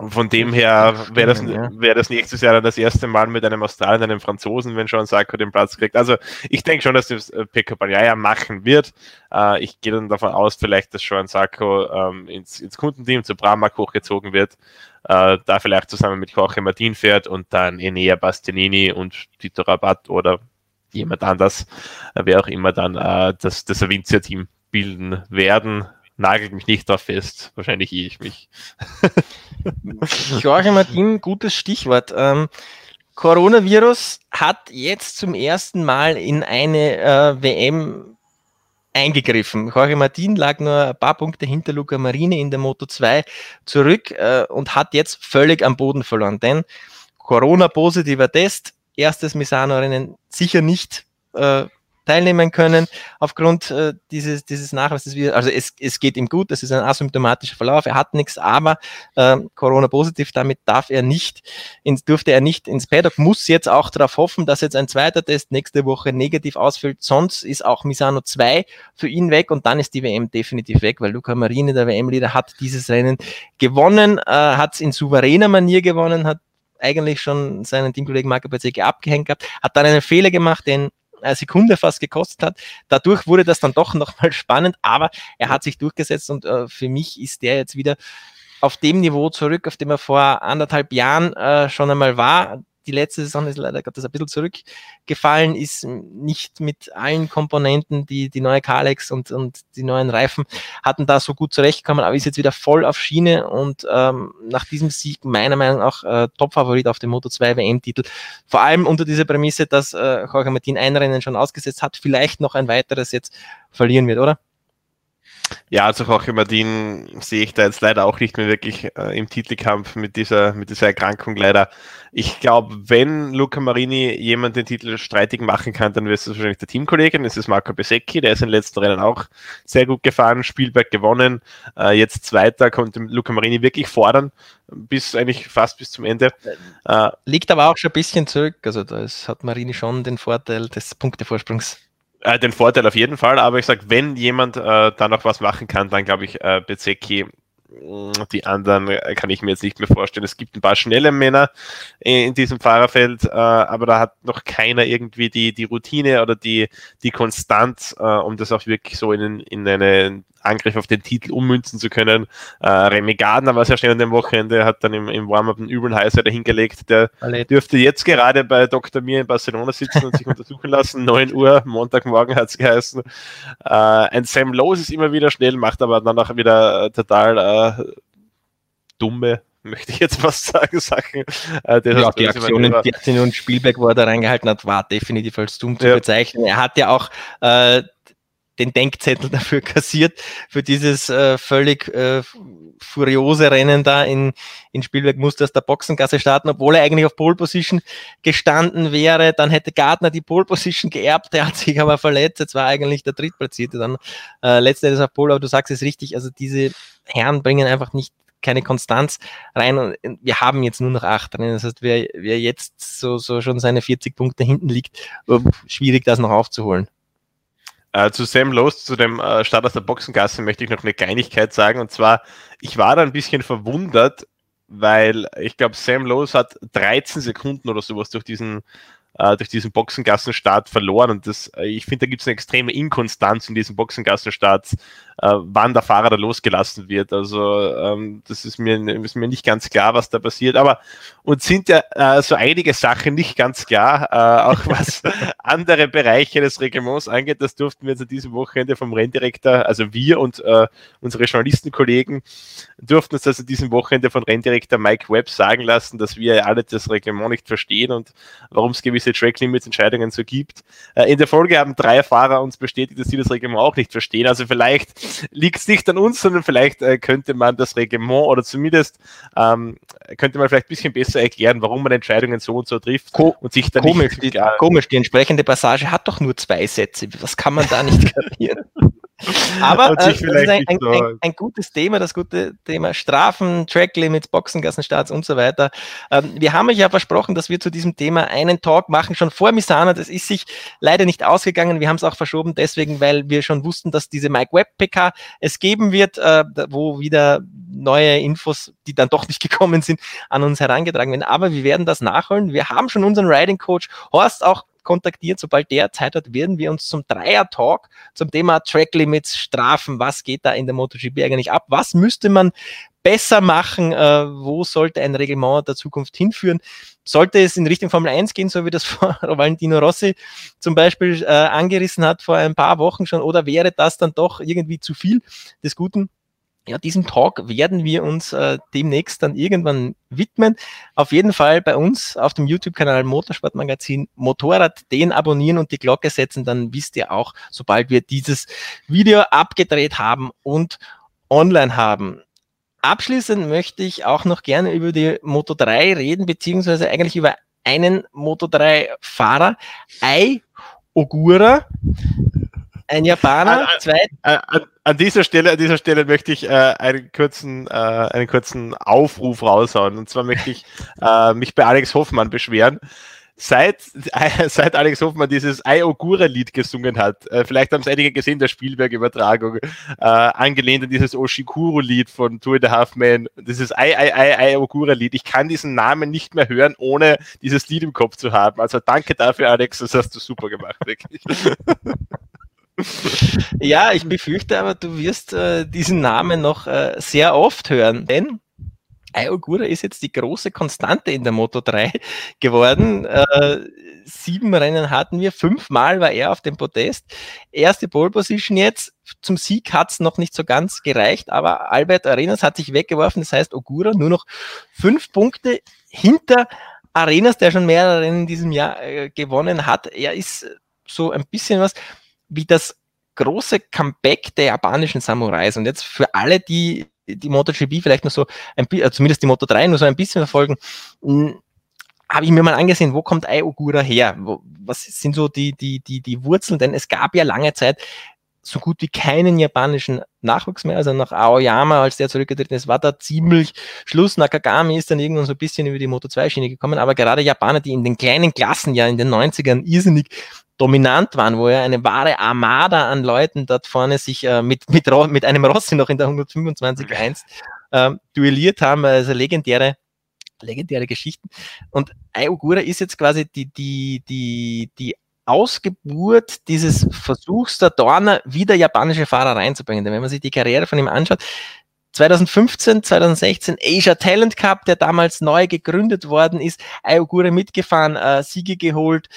von dem her wäre das, wär das nächstes Jahr dann das erste Mal mit einem Australier und einem Franzosen, wenn Sean Sarko den Platz kriegt. Also ich denke schon, dass das äh, Pekka Bagnaia machen wird. Äh, ich gehe dann davon aus, vielleicht, dass Sean Sarko ähm, ins, ins Kundenteam zu Bramak hochgezogen wird, äh, da vielleicht zusammen mit Jorge Martin fährt und dann Enea Bastianini und Tito Rabat oder jemand anders, äh, wer auch immer dann äh, das, das Avincia-Team bilden werden nagelt mich nicht darauf fest. Wahrscheinlich eh ich mich. Jorge Martin, gutes Stichwort. Ähm, Coronavirus hat jetzt zum ersten Mal in eine äh, WM eingegriffen. Jorge Martin lag nur ein paar Punkte hinter Luca Marini in der Moto 2 zurück äh, und hat jetzt völlig am Boden verloren. Denn Corona-positiver Test, erstes Misano-Rennen sicher nicht äh, teilnehmen können aufgrund äh, dieses, dieses Nachweises. Also es, es geht ihm gut, es ist ein asymptomatischer Verlauf, er hat nichts, aber äh, Corona-positiv, damit darf er nicht, ins, durfte er nicht ins Paddock, muss jetzt auch darauf hoffen, dass jetzt ein zweiter Test nächste Woche negativ ausfällt, sonst ist auch Misano 2 für ihn weg und dann ist die WM definitiv weg, weil Luca Marini, der WM-Leader, hat dieses Rennen gewonnen, äh, hat es in souveräner Manier gewonnen, hat eigentlich schon seinen Teamkollegen Marco Bezzecchi abgehängt gehabt, hat dann einen Fehler gemacht, den Sekunde fast gekostet hat. Dadurch wurde das dann doch nochmal spannend, aber er hat sich durchgesetzt und äh, für mich ist der jetzt wieder auf dem Niveau zurück, auf dem er vor anderthalb Jahren äh, schon einmal war die letzte Saison ist leider Gottes ein bisschen zurückgefallen, ist nicht mit allen Komponenten, die, die neue Kalex und, und die neuen Reifen hatten da so gut zurechtgekommen, aber ist jetzt wieder voll auf Schiene und ähm, nach diesem Sieg meiner Meinung nach äh, Top-Favorit auf dem Moto 2 WM-Titel. Vor allem unter dieser Prämisse, dass äh, Jorge Martin ein Rennen schon ausgesetzt hat, vielleicht noch ein weiteres jetzt verlieren wird, oder? Ja, also Jorge Martin sehe ich da jetzt leider auch nicht mehr wirklich äh, im Titelkampf mit dieser, mit dieser Erkrankung leider. Ich glaube, wenn Luca Marini jemand den Titel streitig machen kann, dann wird es wahrscheinlich der Teamkollege. Das ist Marco Besecchi, der ist in den letzten Rennen auch sehr gut gefahren, Spielberg gewonnen, äh, jetzt Zweiter, konnte Luca Marini wirklich fordern, bis eigentlich fast bis zum Ende. Äh, Liegt aber auch schon ein bisschen zurück, also da ist, hat Marini schon den Vorteil des Punktevorsprungs. Äh, den Vorteil auf jeden Fall, aber ich sage, wenn jemand äh, da noch was machen kann, dann glaube ich, äh, Bezecki, mm, die anderen äh, kann ich mir jetzt nicht mehr vorstellen. Es gibt ein paar schnelle Männer in diesem Fahrerfeld, äh, aber da hat noch keiner irgendwie die, die Routine oder die, die Konstanz, äh, um das auch wirklich so in, in eine Angriff auf den Titel ummünzen zu können. Äh, Remy Gardner war sehr schnell an dem Wochenende, hat dann im, im Warm-up einen üblen Heißer dahingelegt. Der Allet. dürfte jetzt gerade bei Dr. Mir in Barcelona sitzen und sich untersuchen lassen. 9 Uhr, Montagmorgen hat es geheißen. Äh, ein Sam Lowe ist immer wieder schnell, macht aber dann auch wieder äh, total äh, dumme möchte ich jetzt fast sagen, Sachen. Äh, ja, die Aktionen, die Aktion und Spielberg, wo er da reingehalten hat, war definitiv als dumm zu ja. bezeichnen. Er hat ja auch äh, den Denkzettel dafür kassiert, für dieses äh, völlig äh, furiose Rennen da in, in Spielberg musste aus der Boxengasse starten, obwohl er eigentlich auf Pole Position gestanden wäre. Dann hätte Gardner die Pole Position geerbt, der hat sich aber verletzt. Jetzt war eigentlich der Drittplatzierte dann äh, letztendlich auf Pole, aber du sagst es richtig, also diese Herren bringen einfach nicht keine Konstanz rein und wir haben jetzt nur noch acht Rennen. Das heißt, wer, wer jetzt so, so schon seine 40 Punkte hinten liegt, äh, schwierig das noch aufzuholen. Äh, zu Sam Lowe, zu dem äh, Start aus der Boxengasse, möchte ich noch eine Kleinigkeit sagen. Und zwar, ich war da ein bisschen verwundert, weil ich glaube, Sam Lowe hat 13 Sekunden oder sowas durch diesen, äh, durch diesen Boxengassenstart verloren. Und das, äh, ich finde, da gibt es eine extreme Inkonstanz in diesem Boxengassenstart äh, wann der Fahrer da losgelassen wird. Also ähm, das ist mir, ist mir nicht ganz klar, was da passiert. Aber uns sind ja äh, so einige Sachen nicht ganz klar, äh, auch was andere Bereiche des Reglements angeht. Das durften wir jetzt an diesem Wochenende vom Renndirektor, also wir und äh, unsere Journalistenkollegen, durften uns das an diesem Wochenende von Renndirektor Mike Webb sagen lassen, dass wir alle das Reglement nicht verstehen und warum es gewisse Track Limits Entscheidungen so gibt. Äh, in der Folge haben drei Fahrer uns bestätigt, dass sie das Reglement auch nicht verstehen. Also vielleicht liegt es nicht an uns, sondern vielleicht äh, könnte man das Reglement oder zumindest ähm, könnte man vielleicht ein bisschen besser erklären, warum man Entscheidungen so und so trifft Ko und sich dann komisch, nicht, die, komisch, die entsprechende Passage hat doch nur zwei Sätze. Was kann man da nicht kapieren? Aber äh, das ist ein, ein, ein, ein, gutes Thema, das gute Thema Strafen, Tracklimits, Boxengassenstarts und so weiter. Ähm, wir haben euch ja versprochen, dass wir zu diesem Thema einen Talk machen, schon vor Misana. Das ist sich leider nicht ausgegangen. Wir haben es auch verschoben, deswegen, weil wir schon wussten, dass diese Mike Web PK es geben wird, äh, wo wieder neue Infos, die dann doch nicht gekommen sind, an uns herangetragen werden. Aber wir werden das nachholen. Wir haben schon unseren Riding Coach Horst auch kontaktiert. Sobald der Zeit hat, werden wir uns zum Dreier-Talk zum Thema Track Limits, Strafen, was geht da in der MotoGP eigentlich ab? Was müsste man besser machen? Äh, wo sollte ein Reglement der Zukunft hinführen? Sollte es in Richtung Formel 1 gehen, so wie das Valentino Rossi zum Beispiel äh, angerissen hat vor ein paar Wochen schon, oder wäre das dann doch irgendwie zu viel des Guten? Ja, diesem Talk werden wir uns äh, demnächst dann irgendwann widmen. Auf jeden Fall bei uns auf dem YouTube-Kanal Motorsportmagazin Motorrad den abonnieren und die Glocke setzen, dann wisst ihr auch, sobald wir dieses Video abgedreht haben und online haben. Abschließend möchte ich auch noch gerne über die Moto 3 reden, beziehungsweise eigentlich über einen Moto 3 Fahrer, Ai Ogura, ein Japaner, zwei. An, an, an, dieser Stelle, an dieser Stelle möchte ich äh, einen kurzen, äh, einen kurzen Aufruf raushauen. Und zwar möchte ich äh, mich bei Alex Hoffmann beschweren. Seit, seit Alex Hoffmann dieses Ayogura-Lied gesungen hat, äh, vielleicht haben es einige gesehen, der Spielberg-Übertragung, äh, angelehnt an dieses Oshikuru-Lied von Two and a Half Men, dieses Ayogura-Lied. Ich kann diesen Namen nicht mehr hören, ohne dieses Lied im Kopf zu haben. Also danke dafür, Alex, das hast du super gemacht, wirklich. ja, ich befürchte aber, du wirst äh, diesen Namen noch äh, sehr oft hören, denn Ayogura ist jetzt die große Konstante in der Moto 3 geworden. Äh, sieben Rennen hatten wir, fünfmal war er auf dem Podest. Erste Pole Position jetzt. Zum Sieg hat es noch nicht so ganz gereicht, aber Albert Arenas hat sich weggeworfen. Das heißt, Ogura nur noch fünf Punkte hinter Arenas, der schon mehrere Rennen in diesem Jahr äh, gewonnen hat. Er ist so ein bisschen was wie das große Comeback der japanischen Samurais. Und jetzt für alle, die die MotoGP vielleicht nur so, ein, äh, zumindest die Moto 3 nur so ein bisschen verfolgen, habe ich mir mal angesehen, wo kommt Ai Ogura her? Wo, was sind so die, die, die, die Wurzeln? Denn es gab ja lange Zeit so gut wie keinen japanischen Nachwuchs mehr. Also nach Aoyama, als der zurückgetreten ist, war da ziemlich Schluss. Nakagami ist dann irgendwann so ein bisschen über die Moto 2 Schiene gekommen. Aber gerade Japaner, die in den kleinen Klassen ja in den 90ern irrsinnig dominant waren, wo ja eine wahre Armada an Leuten dort vorne sich äh, mit, mit, mit einem Rossi noch in der 125.1 äh, duelliert haben, also legendäre legendäre Geschichten. Und Ayogura ist jetzt quasi die, die, die, die Ausgeburt dieses Versuchs der Dorner, wieder japanische Fahrer reinzubringen. Denn wenn man sich die Karriere von ihm anschaut, 2015, 2016 Asia Talent Cup, der damals neu gegründet worden ist, Ayogura mitgefahren, äh, Siege geholt,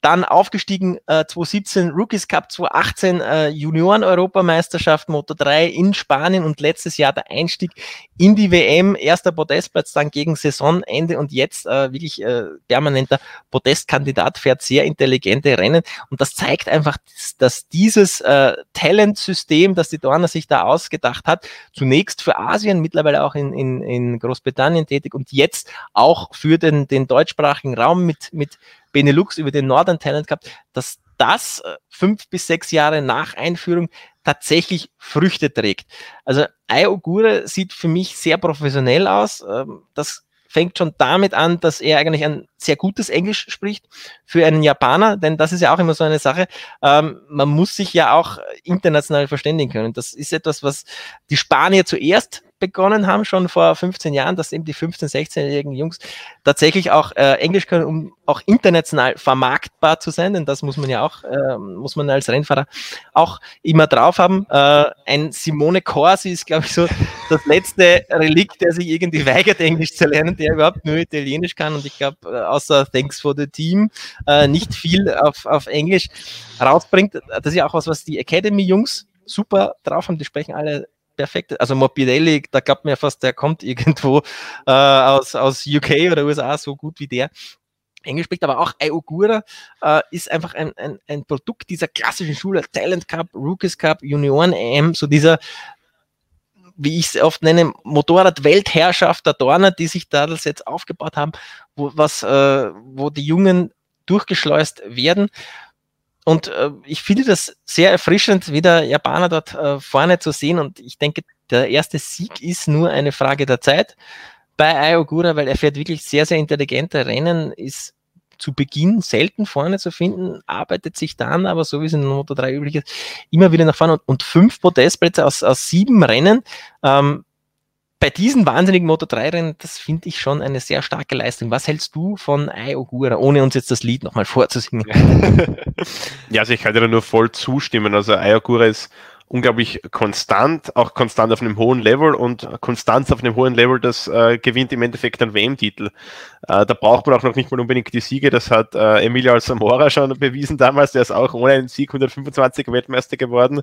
dann aufgestiegen äh, 2017 Rookies Cup, 2018 äh, Junioren-Europameisterschaft Moto 3 in Spanien und letztes Jahr der Einstieg in die WM, erster Podestplatz dann gegen Saisonende und jetzt äh, wirklich äh, permanenter Podestkandidat, fährt sehr intelligente Rennen. Und das zeigt einfach, dass, dieses äh, Talent-System, das die Dorner sich da ausgedacht hat, zunächst für Asien, mittlerweile auch in, in, in Großbritannien tätig und jetzt auch für den, den deutschsprachigen Raum mit, mit Benelux über den Northern Talent gehabt, dass das äh, fünf bis sechs Jahre nach Einführung tatsächlich Früchte trägt. Also Ayogura sieht für mich sehr professionell aus. Ähm, das fängt schon damit an, dass er eigentlich ein sehr gutes Englisch spricht für einen Japaner, denn das ist ja auch immer so eine Sache. Ähm, man muss sich ja auch international verständigen können. Das ist etwas, was die Spanier zuerst begonnen haben, schon vor 15 Jahren, dass eben die 15-, 16-jährigen Jungs tatsächlich auch äh, Englisch können, um auch international vermarktbar zu sein, denn das muss man ja auch, äh, muss man als Rennfahrer auch immer drauf haben. Äh, ein Simone Corsi ist, glaube ich, so das letzte Relikt, der sich irgendwie weigert, Englisch zu lernen, der überhaupt nur Italienisch kann und ich glaube, äh, außer Thanks for the Team äh, nicht viel auf, auf Englisch rausbringt. Das ist ja auch was, was die Academy-Jungs super drauf haben, die sprechen alle perfekt. Also Morbidelli, da glaubt mir fast, der kommt irgendwo äh, aus, aus UK oder USA so gut wie der. Englisch spricht, aber auch Ayogura äh, ist einfach ein, ein, ein Produkt dieser klassischen Schule, Talent Cup, Rookies Cup, Junioren EM, so dieser, wie ich es oft nenne, Motorrad-Weltherrschaft der Dorner, die sich da das jetzt aufgebaut haben, wo, was, äh, wo die Jungen durchgeschleust werden. Und äh, ich finde das sehr erfrischend, wieder Japaner dort äh, vorne zu sehen. Und ich denke, der erste Sieg ist nur eine Frage der Zeit bei Ayogura, weil er fährt wirklich sehr, sehr intelligente Rennen, ist zu Beginn selten vorne zu finden, arbeitet sich dann aber, so wie es in Moto 3 üblich ist, immer wieder nach vorne und, und fünf Podestplätze aus, aus sieben Rennen. Ähm, bei diesen wahnsinnigen Moto 3 Rennen, das finde ich schon eine sehr starke Leistung. Was hältst du von Ai Ogura, ohne uns jetzt das Lied nochmal vorzusingen? ja, also ich kann dir nur voll zustimmen. Also Ai Ogura ist unglaublich konstant, auch konstant auf einem hohen Level und Konstanz auf einem hohen Level, das äh, gewinnt im Endeffekt einen WM-Titel. Äh, da braucht man auch noch nicht mal unbedingt die Siege, das hat äh, Emilio Alzamora schon bewiesen damals, der ist auch ohne einen Sieg 125 Weltmeister geworden.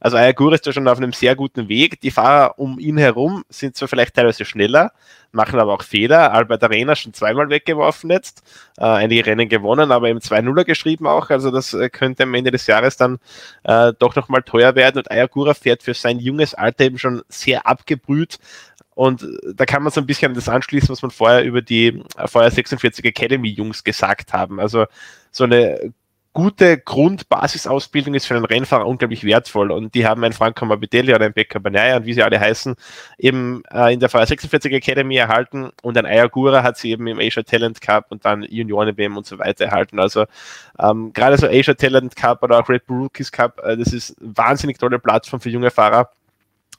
Also Ayagur ist da schon auf einem sehr guten Weg. Die Fahrer um ihn herum sind zwar vielleicht teilweise schneller, machen aber auch Fehler. Albert Arena schon zweimal weggeworfen jetzt, äh, einige Rennen gewonnen, aber im 2-0er geschrieben auch. Also das äh, könnte am Ende des Jahres dann äh, doch nochmal teuer werden. Und Ayagura fährt für sein junges Alter eben schon sehr abgebrüht. Und äh, da kann man so ein bisschen an das anschließen, was man vorher über die äh, vorher 46 Academy Jungs gesagt haben. Also so eine gute Grundbasisausbildung ist für einen Rennfahrer unglaublich wertvoll. Und die haben einen Franco Morbidelli oder einen Becker Banaya und wie sie alle heißen, eben äh, in der VR46 Academy erhalten. Und ein Ayagura hat sie eben im Asia Talent Cup und dann Junioren WM und so weiter erhalten. Also ähm, gerade so Asia Talent Cup oder auch Red Bull Rookies Cup, äh, das ist wahnsinnig tolle Plattform für junge Fahrer.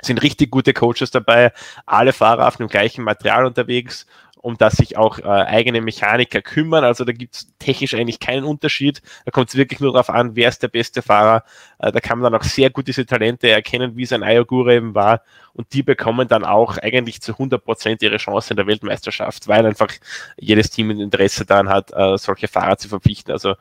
Sind richtig gute Coaches dabei, alle Fahrer auf dem gleichen Material unterwegs um das sich auch äh, eigene Mechaniker kümmern. Also da gibt es technisch eigentlich keinen Unterschied. Da kommt es wirklich nur darauf an, wer ist der beste Fahrer. Äh, da kann man dann auch sehr gut diese Talente erkennen, wie sein Ayogura eben war. Und die bekommen dann auch eigentlich zu 100 Prozent ihre Chance in der Weltmeisterschaft, weil einfach jedes Team ein Interesse daran hat, äh, solche Fahrer zu verpflichten. Also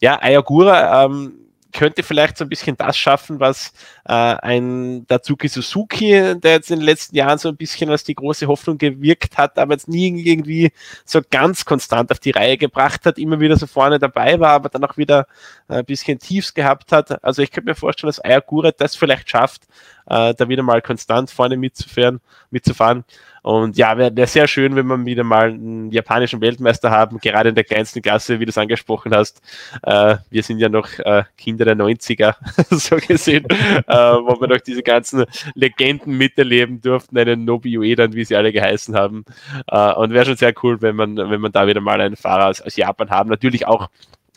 ja, Ayogura ähm, könnte vielleicht so ein bisschen das schaffen, was äh, ein Dazuki Suzuki, der jetzt in den letzten Jahren so ein bisschen als die große Hoffnung gewirkt hat, aber jetzt nie irgendwie so ganz konstant auf die Reihe gebracht hat, immer wieder so vorne dabei war, aber dann auch wieder äh, ein bisschen Tiefs gehabt hat. Also ich könnte mir vorstellen, dass Ayagura das vielleicht schafft, äh, da wieder mal konstant vorne mitzufahren, mitzufahren. Und ja, wäre wär sehr schön, wenn wir wieder mal einen japanischen Weltmeister haben, gerade in der kleinsten Klasse, wie du es angesprochen hast. Äh, wir sind ja noch äh, Kinder der 90er, so gesehen, äh, wo wir noch diese ganzen Legenden miterleben durften, einen Nobi Uedan, wie sie alle geheißen haben. Äh, und wäre schon sehr cool, wenn man, wenn man da wieder mal einen Fahrer aus, aus Japan haben. Natürlich auch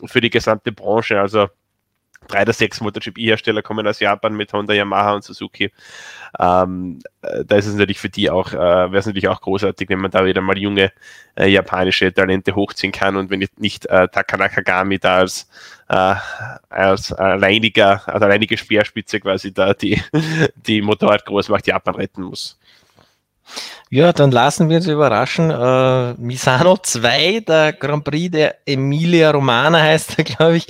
für die gesamte Branche. Also drei der sechs MotoGP-Hersteller kommen aus Japan mit Honda, Yamaha und Suzuki. Ähm, äh, da ist es natürlich für die auch, äh, wäre es natürlich auch großartig, wenn man da wieder mal junge äh, japanische Talente hochziehen kann und wenn nicht äh, Takanaka Gami da als, äh, als alleiniger, als alleinige Speerspitze quasi da die, die Motorrad Großmacht Japan retten muss. Ja, dann lassen wir uns überraschen. Äh, Misano 2, der Grand Prix der Emilia Romana heißt er, glaube ich,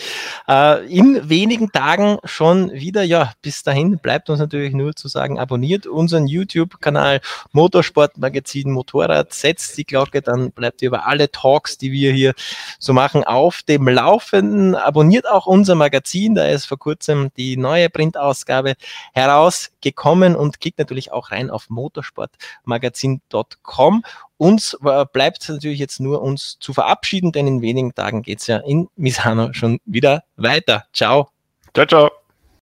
äh, in wenigen Tagen schon wieder. Ja, bis dahin bleibt uns natürlich nur zu sagen, abonniert unseren YouTube-Kanal Motorsportmagazin Motorrad, setzt die Glocke, dann bleibt ihr über alle Talks, die wir hier so machen, auf dem Laufenden. Abonniert auch unser Magazin, da ist vor kurzem die neue Printausgabe herausgekommen und klickt natürlich auch rein auf Motorsportmagazin magazin.com. Uns äh, bleibt natürlich jetzt nur uns zu verabschieden, denn in wenigen Tagen geht es ja in Misano schon wieder weiter. Ciao. Ciao, ciao.